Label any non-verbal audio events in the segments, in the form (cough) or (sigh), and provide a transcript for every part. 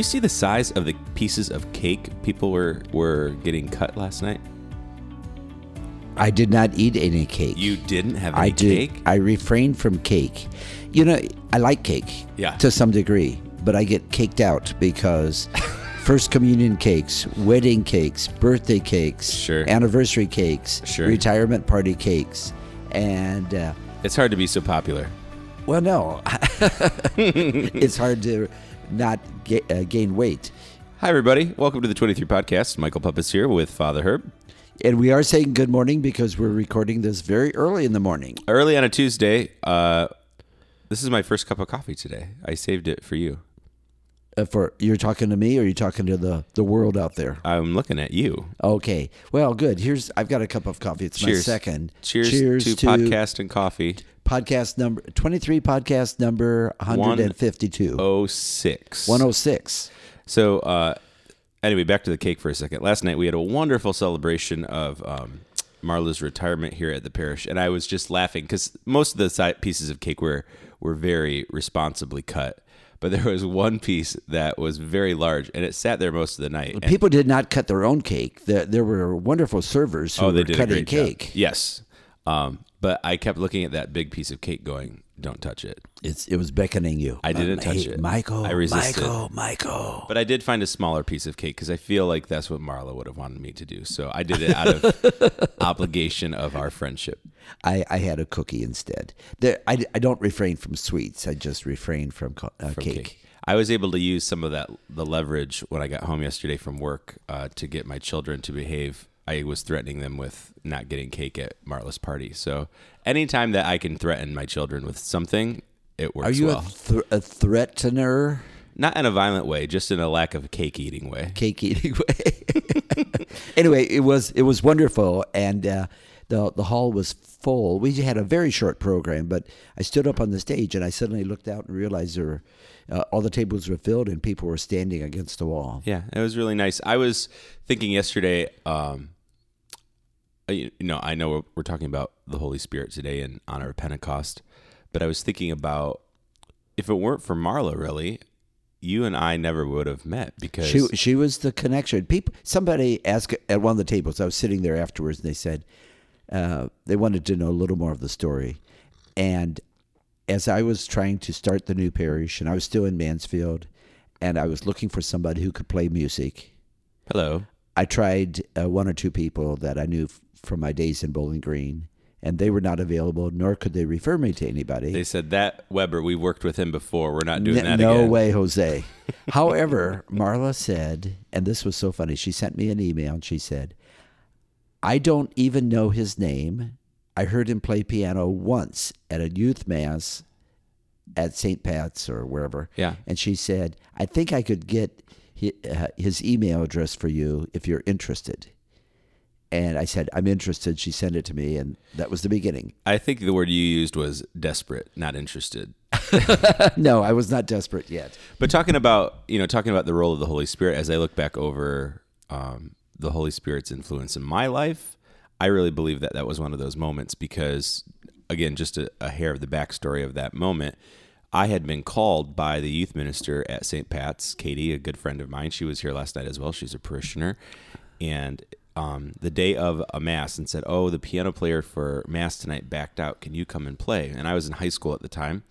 You see the size of the pieces of cake people were were getting cut last night? I did not eat any cake. You didn't have any I did. cake? I refrained from cake. You know, I like cake. Yeah. To some degree, but I get caked out because (laughs) first communion cakes, wedding cakes, birthday cakes, Sure. anniversary cakes, Sure. retirement party cakes, and uh, It's hard to be so popular. well, no, (laughs) it's hard to not ga- uh, gain weight. Hi, everybody. Welcome to the 23 Podcast. Michael Puppets here with Father Herb. And we are saying good morning because we're recording this very early in the morning. Early on a Tuesday, uh, this is my first cup of coffee today. I saved it for you. Uh, for you're talking to me, or you're talking to the the world out there? I'm looking at you. Okay. Well, good. Here's I've got a cup of coffee. It's Cheers. my second. Cheers, to, podcast and coffee. Podcast number 23 podcast number 152 06. 106 So, uh, anyway, back to the cake for a second. Last night we had a wonderful celebration of um, Marla's retirement here at the parish, and I was just laughing because most of the side pieces of cake were were very responsibly cut, but there was one piece that was very large, and it sat there most of the night. And- people did not cut their own cake there, there were wonderful servers who oh, they were did cutting great job. cake Yes, um, but I kept looking at that big piece of cake, going, "Don't touch it." it's it was beckoning you I didn't touch it. michael I resisted. michael michael But I did find a smaller piece of cake because I feel like that's what Marla would have wanted me to do. So I did it out of (laughs) obligation of our friendship. I, I had a cookie instead there, I, I don't refrain from sweets i just refrain from, co- uh, from cake. I was able to use some of that the leverage when I got home yesterday from work uh, to get my children to behave. I was threatening them with not getting cake at Marla's party. So anytime that I can threaten my children with something, it works are you well. a, th- a threatener not in a violent way, just in a lack of cake eating way. (laughs) cake eating way. (laughs) anyway, it was it was wonderful, and uh, the the hall was full. We had a very short program, but I stood up on the stage and I suddenly looked out and realized there were, uh, all the tables were filled and people were standing against the wall. Yeah, it was really nice. I was thinking yesterday. Um, you know, I know we're, talking about the Holy Spirit today in honor of Pentecost, but I was thinking about if it weren't for Marla, really, you and I never would have met because She she was the connection. People somebody asked at one of the tables. I was sitting there afterwards, and they said uh, they wanted to know a little more of the story. And as I was trying to start the new parish, and I was still in Mansfield, and I was looking for somebody who could play music. hello. I tried uh, one or two people that I knew from my days in Bowling Green, and they were not available, nor could they refer me to anybody. They said that Weber. We worked with him before. We're not doing N- that no again. way, Jose. (laughs) However, Marla said, and this was so funny. She sent me an email and she said, I don't even know his name. I heard him play piano once at a youth mass at St. Pat's or wherever. Yeah. And she said, I think I could get uh, his email address for you if you're interested. And I said, I'm interested. She sent it to me, and that was the beginning. I think the word you used was desperate, not interested. (laughs) no, I was not desperate yet. But talking about you know talking about the role of the Holy Spirit, as I look back over um, the Holy Spirit's influence in my life, I really believe that that was one of those moments because, again, just a, a hair of the backstory of that moment. I had been called by the youth minister at St. Pat's, Katie, a good friend of mine. She was here last night as well. She's a parishioner, and um, the day of a mass, and said, "Oh, the piano player for mass tonight backed out. Can you come and play?" And I was in high school at the time,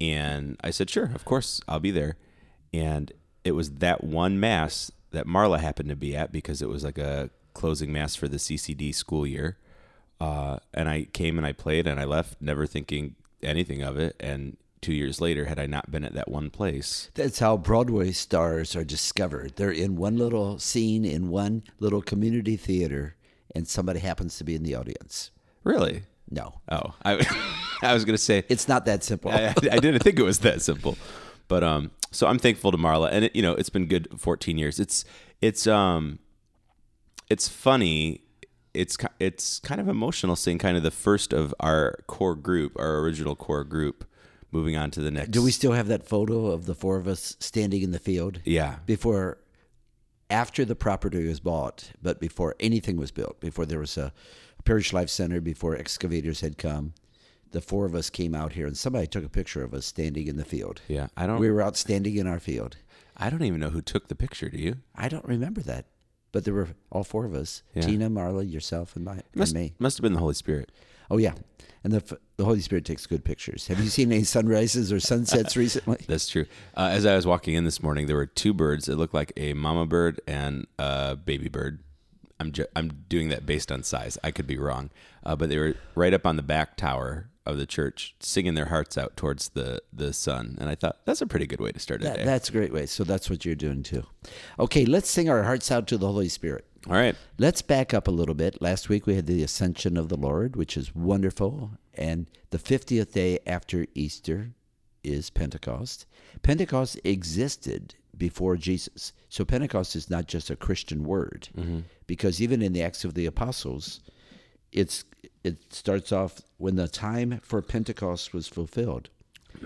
and I said, "Sure, of course, I'll be there." And it was that one mass that Marla happened to be at because it was like a closing mass for the CCD school year. Uh, and I came and I played and I left, never thinking anything of it. And two years later, had I not been at that one place, That's how Broadway stars are discovered. They're in one little scene in one little community theater, and somebody happens to be in the audience. really? No, Oh, I, (laughs) I was gonna say it's not that simple. I, I- I didn't think it was that simple, but um, so I'm thankful to Marla, and it, you know, it's been good 14 years. It's it's um, it's funny. It's it's kind of emotional seeing kind of the first of our core group, our original core group, moving on to the next. Do we still have that photo of the four of us standing in the field? Yeah, Before, after the property was bought, but before anything was built, before there was a, parish life center, before excavators had come, the four of us came out here, and somebody took a picture of us standing in the field. yeah. I don't. We were out standing in our field. I don't even know who took the picture. Do you? I don't remember that, but there were all four of us: Yeah. Tina, Marla, yourself, and my Must, and me. must have been the Holy Spirit. Oh yeah, and the the Holy Spirit takes good pictures. Have you seen any sunrises or sunsets (laughs) recently? That's true. Uh, as I was walking in this morning, there were two birds. It looked like a mama bird and a baby bird. I'm ju- I'm doing that based on size. I could be wrong, uh, but they were right up on the back tower of the church, singing their hearts out towards the the sun. And I thought that's a pretty good way to start a That, day. that's a great way. So that's what you're doing too. Okay, let's sing our hearts out to the Holy Spirit. All right. Let's back up a little bit. Last week we had the ascension of the Lord, which is wonderful. And the 50th day after Easter is Pentecost. Pentecost existed before Jesus. So Pentecost is not just a Christian word, because even in the Acts of the Apostles, it's it starts off when the time for Pentecost was fulfilled.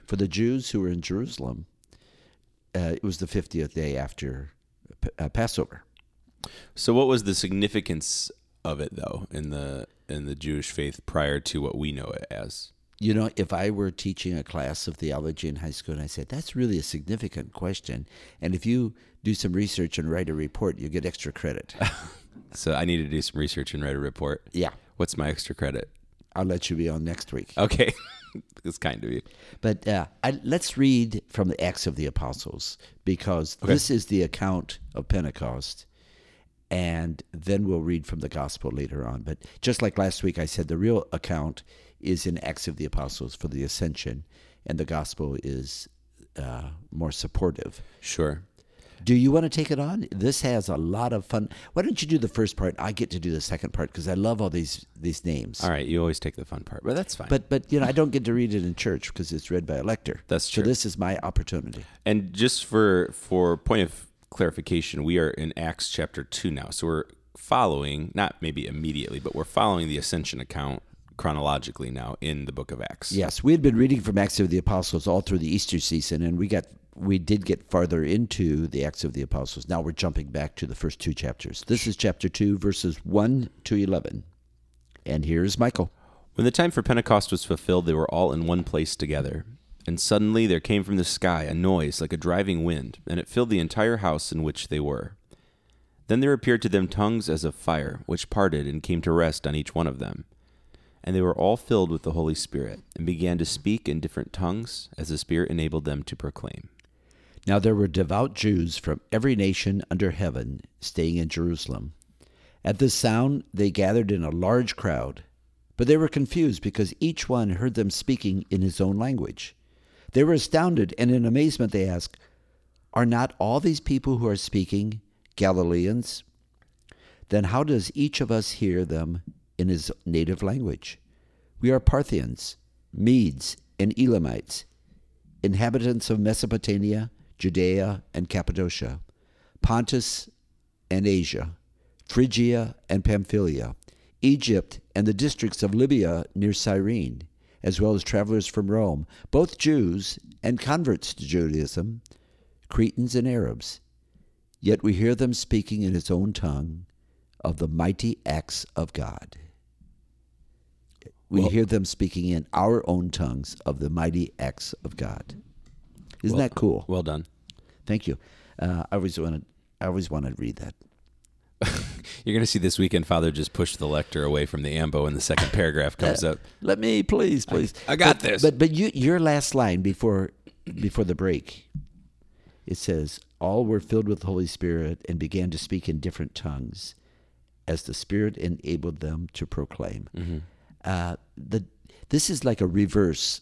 For the Jews who were in Jerusalem, uh, it was the 50th day after uh, Passover. So, what was the significance of it, though, in the in the Jewish faith prior to what we know it as? You know, if I were teaching a class of theology in high school and I said, that's really a significant question. And if you do some research and write a report, you get extra credit. (laughs) So, I need to do some research and write a report. yeah. What's my extra credit? I'll let you be on next week. Okay, (laughs) it's kind of you. But uh, I, let's read from the Acts of the Apostles because this is the account of Pentecost. And then we'll read from the gospel later on. But just like last week, I said the real account is in Acts of the Apostles for the ascension, and the gospel is uh, more supportive. Sure. Do you want to take it on? This has a lot of fun. Why don't you do the first part? I get to do the second part because I love all these these names. All right, you always take the fun part, but that's fine. But but you know I don't get to read it in church because it's read by a lector. That's true. So this is my opportunity. And just for for point of clarification, we are in Acts chapter two now, so we're following not maybe immediately, but we're following the ascension account chronologically now in the book of Acts. Yes, we had been reading from Acts of the Apostles all through the Easter season, and we got we did get farther into the Acts of the Apostles. Now we're jumping back to the first two chapters. This is chapter two, verses one to eleven. And here's Michael. When the time for Pentecost was fulfilled, they were all in one place together. And suddenly there came from the sky a noise like a driving wind, and it filled the entire house in which they were. Then there appeared to them tongues as of fire, which parted and came to rest on each one of them. And they were all filled with the Holy Spirit, and began to speak in different tongues, as the Spirit enabled them to proclaim. Now there were devout Jews from every nation under heaven staying in Jerusalem. At this sound, they gathered in a large crowd, but they were confused because each one heard them speaking in his own language. They were astounded, and in amazement they asked, Are not all these people who are speaking Galileans? Then how does each of us hear them in his native language? We are Parthians, Medes, and Elamites inhabitants of Mesopotamia, Judea and Cappadocia, Pontus and Asia, Phrygia and Pamphylia, Egypt and the districts of Libya near Cyrene, as well as travelers from Rome, both Jews and converts to Judaism, Cretans and Arabs. Yet we hear them speaking in his own tongue of the mighty acts of God. We Well- hear them speaking in our own tongues of the mighty acts of God. Isn't Well- that cool? Well done. Thank you. Uh, I always want to. I always want to read that. (laughs) You're going to see this weekend, Father just push the lector away from the ambo, and the second paragraph comes up. Let me, please, please. I got But- this. But but you, your last line before before the break, it says, "All were filled with the Holy Spirit and began to speak in different tongues, as the Spirit enabled them to proclaim." Mm-hmm. Uh, the this is like a reverse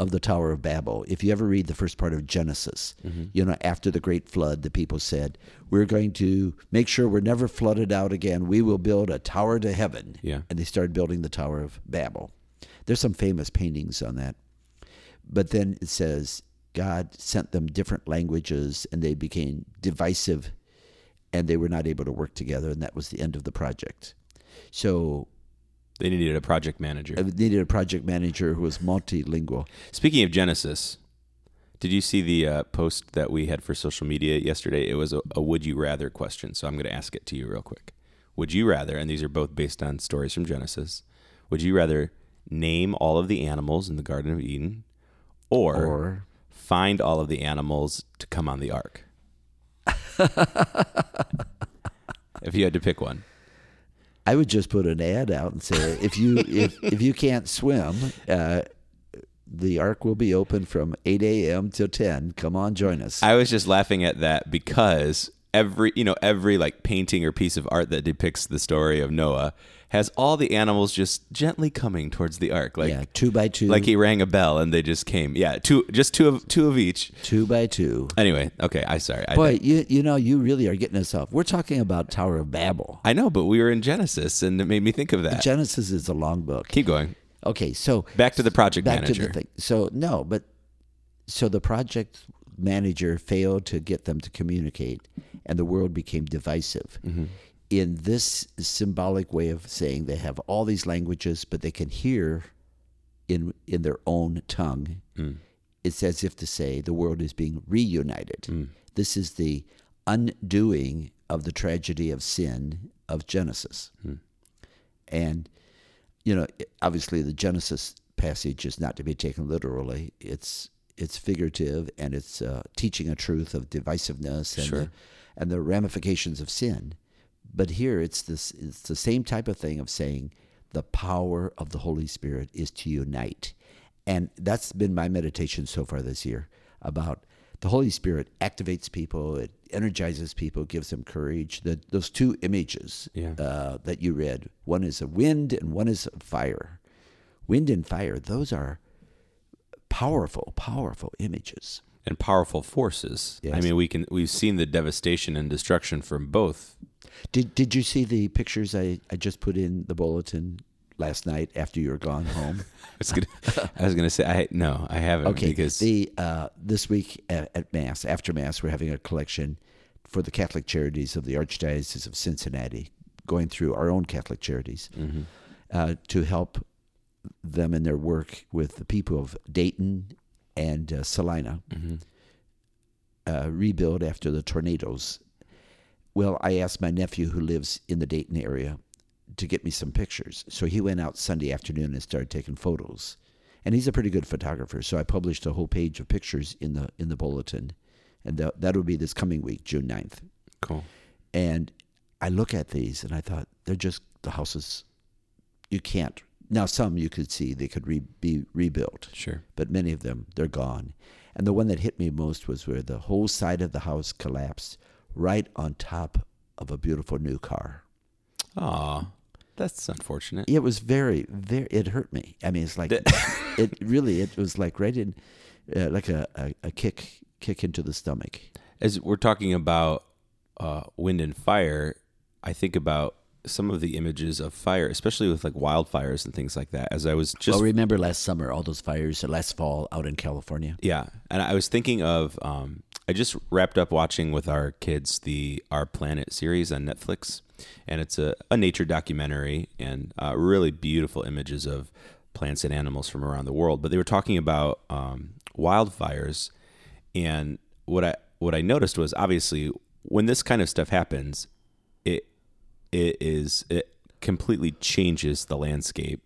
of the Tower of Babel. If you ever read the first part of Genesis, Mm-hmm. you know, after the great flood, the people said, We're going to make sure we're never flooded out again. We will build a tower to heaven. Yeah. And they started building the Tower of Babel. There's some famous paintings on that. But then it says, God sent them different languages and they became divisive and they were not able to work together. And that was the end of the project. So They needed a project manager. I needed a project manager who was multilingual. Speaking of Genesis, did you see the uh, post that we had for social media yesterday? It was a, a would you rather question. So I'm going to ask it to you real quick. Would you rather, and these are both based on stories from Genesis, would you rather name all of the animals in the Garden of Eden or, Or find all of the animals to come on the ark? (laughs) if you had to pick one. I would just put an ad out and say if you if if you can't swim, uh, the ark will be open from 8 a.m. till 10. Come on, join us. I was just laughing at that because every you know every like painting or piece of art that depicts the story of Noah has all the animals just gently coming towards the ark, like yeah, two by two, like he rang a bell and they just came. Yeah, two just two of two of each. two by two. Anyway, okay, I sorry. I, Boy, you you know you really are getting us off. We're talking about Tower of Babel. I know, but we were in Genesis and it made me think of that. Genesis is a long book. Keep going. Okay, so Back to the project back manager. to the thing. So no, but so the project manager failed to get them to communicate, and the world became divisive. Mm-hmm. In this symbolic way of saying they have all these languages, but they can hear in in their own tongue. Mm. It's as if to say the world is being reunited. Mm. This is the undoing of the tragedy of sin of Genesis. Hmm. And, you know, obviously the Genesis passage is not to be taken literally. It's it's figurative and it's uh, teaching a truth of divisiveness and Sure. the, and the ramifications of sin. But here it's this it's the same type of thing of saying the power of the Holy Spirit is to unite. And that's been my meditation so far this year about the Holy Spirit activates people, it energizes people, gives them courage. The, those two images Yeah. uh, that you read, one is a wind and one is a fire. Wind and fire, those are powerful, powerful images. and powerful forces. I mean, we can we've seen the devastation and destruction from both. Did Did you see the pictures I, I just put in the bulletin last night after you were gone home? (laughs) I was gonna, I was gonna say, I no, I haven't Okay, because the uh, this week at, at Mass, after Mass, we're having a collection for the Catholic Charities of the Archdiocese of Cincinnati, going through our own Catholic charities Mm-hmm. uh, to help them in their work with the people of Dayton and uh, Celina Mm-hmm. uh, rebuild after the tornadoes. Well, I asked my nephew who lives in the Dayton area to get me some pictures. So he went out Sunday afternoon and started taking photos. And he's a pretty good photographer. So I published a whole page of pictures in the in the bulletin. And that that will be this coming week, June 9th. cool. And I look at these and I thought they're just the houses you can't. Now some you could see they could re, be rebuilt Sure. but many of them they're gone. And the one that hit me most was where the whole side of the house collapsed right on top of a beautiful new car. Aw, that's unfortunate. It was very, very. It hurt me. I mean, it's like (laughs) it (laughs) really. It was like right in, uh, like a, a, a kick kick into the stomach. As we're talking about uh, wind and fire, I think about some of the images of fire, especially with like wildfires and things like that. As I was just well, remember last summer, all those fires, last fall out in California. Yeah, and I was thinking of um, I just wrapped up watching with our kids the Our Planet series on Netflix, and it's a, a nature documentary and uh, really beautiful images of plants and animals from around the world. But they were talking about um, wildfires, and what I what I noticed was obviously when this kind of stuff happens, it is it completely changes the landscape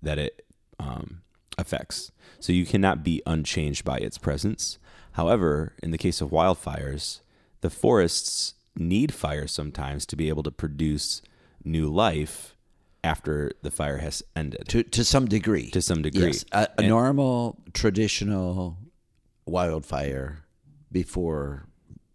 that it um, affects. So you cannot be unchanged by its presence. However, in the case of wildfires, the forests need fire sometimes to be able to produce new life after the fire has ended To to some degree. to some degree. Yes, a, a normal traditional wildfire before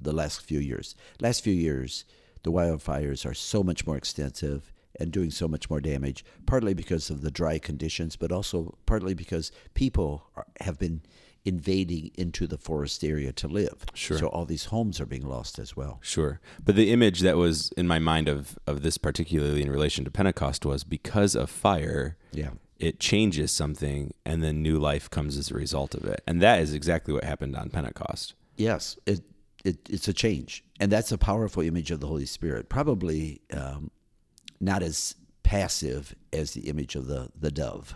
the last few years. Last few years, the wildfires are so much more extensive and doing so much more damage, partly because of the dry conditions, but also partly because people are, have been invading into the forest area to live. Sure. So all these homes are being lost as well. Sure. But the image that was in my mind of, of this, particularly in relation to Pentecost, was because of fire, Yeah. it changes something and then new life comes as a result of it. And that is exactly what happened on Pentecost. Yes, it, it it's a change, and that's a powerful image of the Holy Spirit. Probably um, not as passive as the image of the the dove.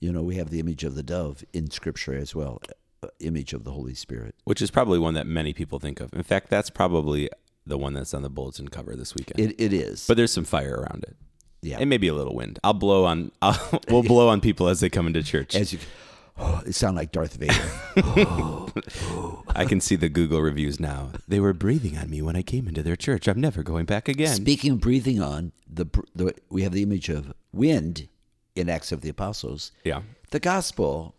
You know, we have the image of the dove in Scripture as well, uh, image of the Holy Spirit. which is probably one that many people think of. In fact, that's probably the one that's on the bulletin cover this weekend. It it is, but there's some fire around it. yeah. And maybe a little wind. I'll blow on. I'll, (laughs) we'll blow on people as they come into church. as you, oh, (gasps) it sound like Darth Vader. Oh, (laughs) oh. (gasps) (laughs) I can see the Google reviews now. They were breathing on me when I came into their church. I'm never going back again. Speaking of breathing on, the, the we have the image of wind in Acts of the Apostles. yeah. The gospel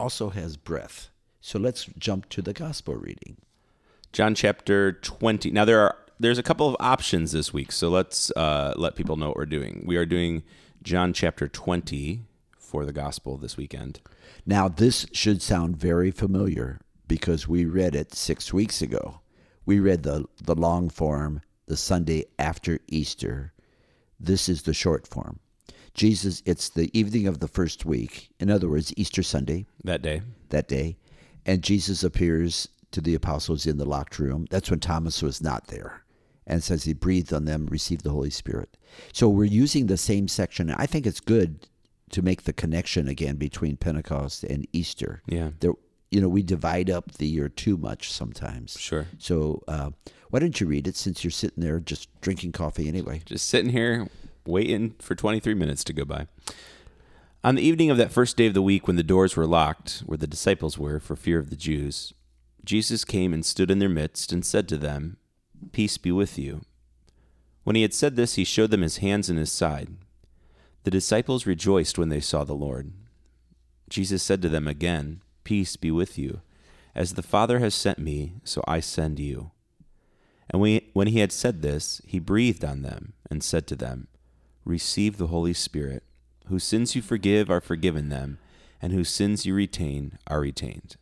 also has breath. So let's jump to the gospel reading. John chapter 20. Now there are there's a couple of options this week, so let's uh, let people know what we're doing. We are doing John chapter 20 for the gospel this weekend. Now, this should sound very familiar because we read it six weeks ago. We read the, the long form the Sunday after Easter. This is the short form. Jesus, it's the evening of the first week, in other words, Easter Sunday, That day. that day, and Jesus appears to the apostles in the locked room. That's when Thomas was not there. And says he breathed on them, received the Holy Spirit. So we're using the same section. I think it's good to make the connection again between Pentecost and Easter. Yeah. There, you know, we divide up the year too much sometimes. Sure. So uh, why don't you read it since you're sitting there just drinking coffee anyway? Just sitting here waiting for 23 minutes to go by. On the evening of that first day of the week, when the doors were locked, where the disciples were for fear of the Jews, Jesus came and stood in their midst and said to them, Peace be with you. When he had said this, he showed them his hands and his side. The disciples rejoiced when they saw the Lord. Jesus said to them again, Peace be with you. As the Father has sent me, so I send you. And when he had said this, he breathed on them and said to them, Receive the Holy Spirit. Whose sins you forgive are forgiven them, and whose sins you retain are retained.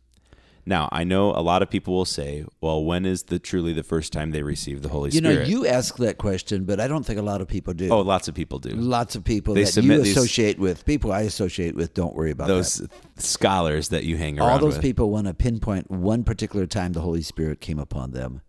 Now, I know a lot of people will say, well, when is the truly the first time they receive the Holy Spirit? You know, you ask that question, but I don't think a lot of people do. oh, lots of people do. Lots of people They that submit you associate with, people I associate with, don't worry about that. Those scholars that you hang around all those with. people want to pinpoint one particular time the Holy Spirit came upon them.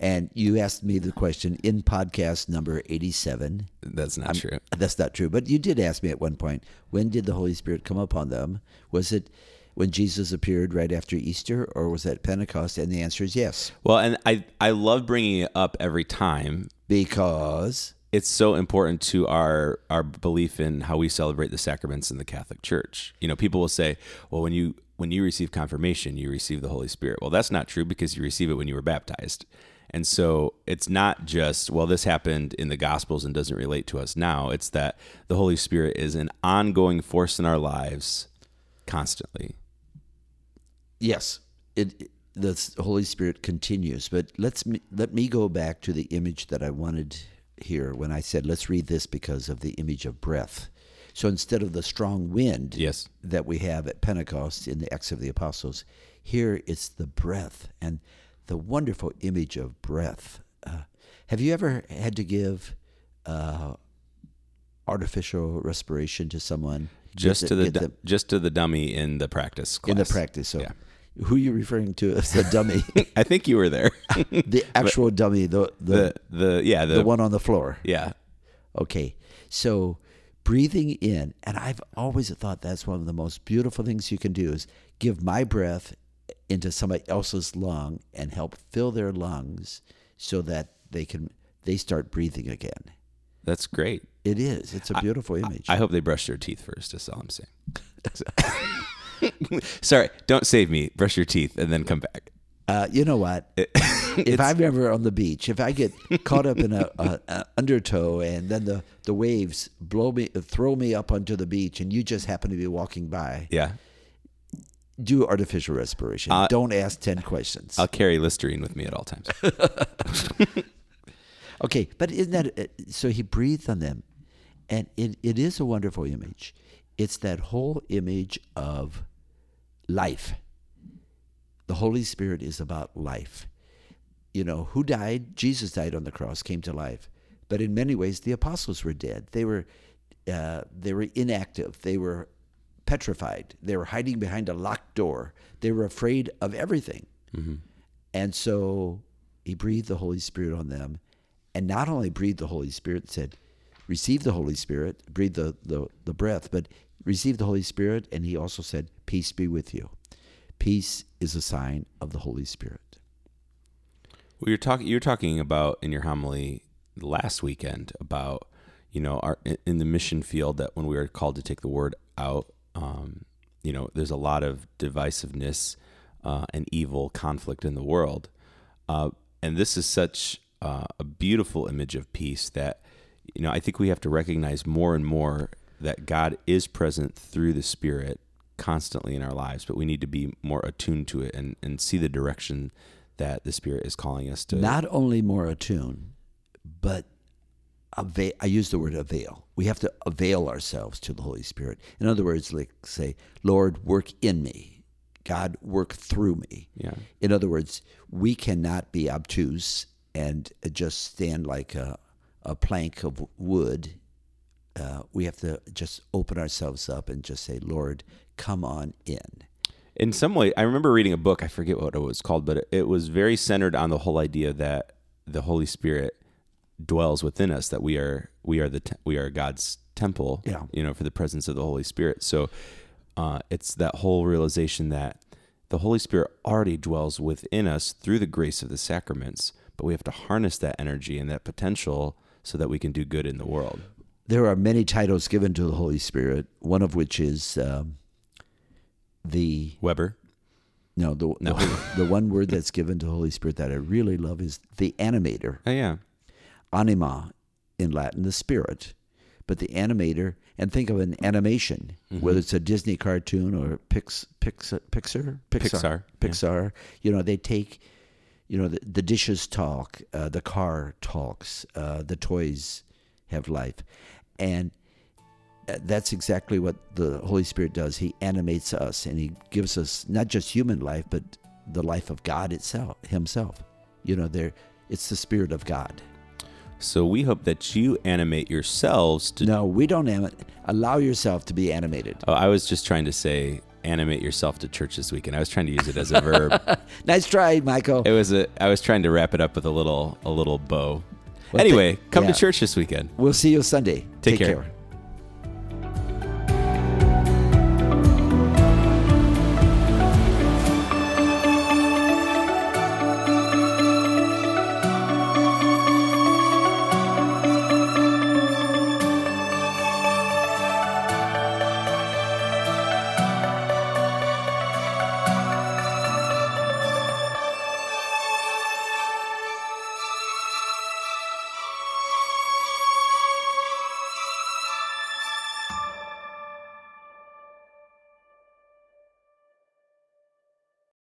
And you asked me the question in podcast number 87. That's not true. That's not true, but you did ask me at one point, when did the Holy Spirit come upon them? Was it when Jesus appeared right after Easter or was that Pentecost? And the answer is yes. Well, and I, I love bringing it up every time Because it's so important to our our belief in how we celebrate the sacraments in the Catholic Church. You know, people will say, "Well, when you when you receive confirmation, you receive the Holy Spirit." Well, that's not true because you receive it when you were baptized. And so it's not just, well, this happened in the Gospels and doesn't relate to us now. It's that the Holy Spirit is an ongoing force in our lives constantly. Yes, it, it- the Holy Spirit continues. But let's let me go back to the image that I wanted here when I said let's read this because of the image of breath. So instead of the strong wind Yes. that we have at Pentecost in the Acts of the Apostles, here it's the breath and the wonderful image of breath. Uh, have you ever had to give uh, artificial respiration to someone? Just to the them just to the dummy in the practice class. in the practice. So Yeah. Who are you referring to as the dummy? (laughs) I think you were there. (laughs) the actual dummy, the the, the the yeah, the, the one on the floor. yeah. Okay. So breathing in, and I've always thought that's one of the most beautiful things you can do is give my breath into somebody else's lung and help fill their lungs so that they can they start breathing again. That's great. It is. It's a beautiful image. I hope they brush their teeth first. That's all I'm saying. (laughs) (laughs) Sorry, don't save me. Brush your teeth and then come back. Uh, you know what? (laughs) if I'm ever on the beach, if I get caught up in a, a, a undertow and then the, the waves blow me, throw me up onto the beach, and you just happen to be walking by, Yeah, do artificial respiration. Uh, Don't ask ten questions. I'll carry Listerine with me at all times. (laughs) okay, but isn't that uh, so? He breathed on them, and it, it is a wonderful image. It's that whole image of life. The Holy Spirit is about life. You know, who died? Jesus died on the cross, came to life. But in many ways, the apostles were dead. They were, uh, they were inactive. They were petrified. They were hiding behind a locked door. They were afraid of everything. And so he breathed the Holy Spirit on them. And not only breathed the Holy Spirit, said, receive the Holy Spirit, breathe the, the, the breath, but receive the Holy Spirit. And he also said, peace be with you. Peace is a sign of the Holy Spirit. Well, you're talking. You're talking about in your homily last weekend about you know our in- the mission field that when we were called to take the word out, um, you know, there's a lot of divisiveness uh, and evil conflict in the world. Uh, and this is such uh, a beautiful image of peace that you know I think we have to recognize more and more that God is present through the Spirit constantly in our lives, but we need to be more attuned to it and, and see the direction that the Spirit is calling us to. Not only more attuned, but avail, I use the word avail. We have to avail ourselves to the Holy Spirit. In other words, like say, Lord, work in me. God, work through me. Yeah. In other words, we cannot be obtuse and just stand like a, a plank of wood. Uh, we have to just open ourselves up and just say, Lord, come on in. in some way, I remember reading a book. I forget what it was called, but it, was very centered on the whole idea that the Holy Spirit dwells within us. That we are we are the te- we are God's temple. Yeah. you know, for the presence of the Holy Spirit. So uh, it's that whole realization that the Holy Spirit already dwells within us through the grace of the sacraments, but we have to harness that energy and that potential so that we can do good in the world. There are many titles given to the Holy Spirit, one of which is um, the Weber. no the, No. the the one word that's given to the Holy Spirit that I really love is the animator, Oh yeah, anima in Latin, the spirit, but the animator. And think of an animation, Mm-hmm. whether it's a Disney cartoon or Pix, Pix, Pixar, Pixar, yeah. Pixar. You know, they take, you know, the, the dishes talk, uh, the car talks, uh, the toys have life, and uh, that's exactly what the Holy Spirit does. He animates us, and He gives us not just human life, but the life of God itself, Himself. You know, there, it's the Spirit of God. So we hope that you animate yourselves to. No, we don't anim- allow yourself to be animated. Oh, I was just trying to say animate yourself to church this weekend. I was trying to use it as a verb. (laughs) Nice try, Michael. It was a. I was trying to wrap it up with a little a little bow. Well, anyway, th- come yeah. to church this weekend. We'll see you Sunday. Take care.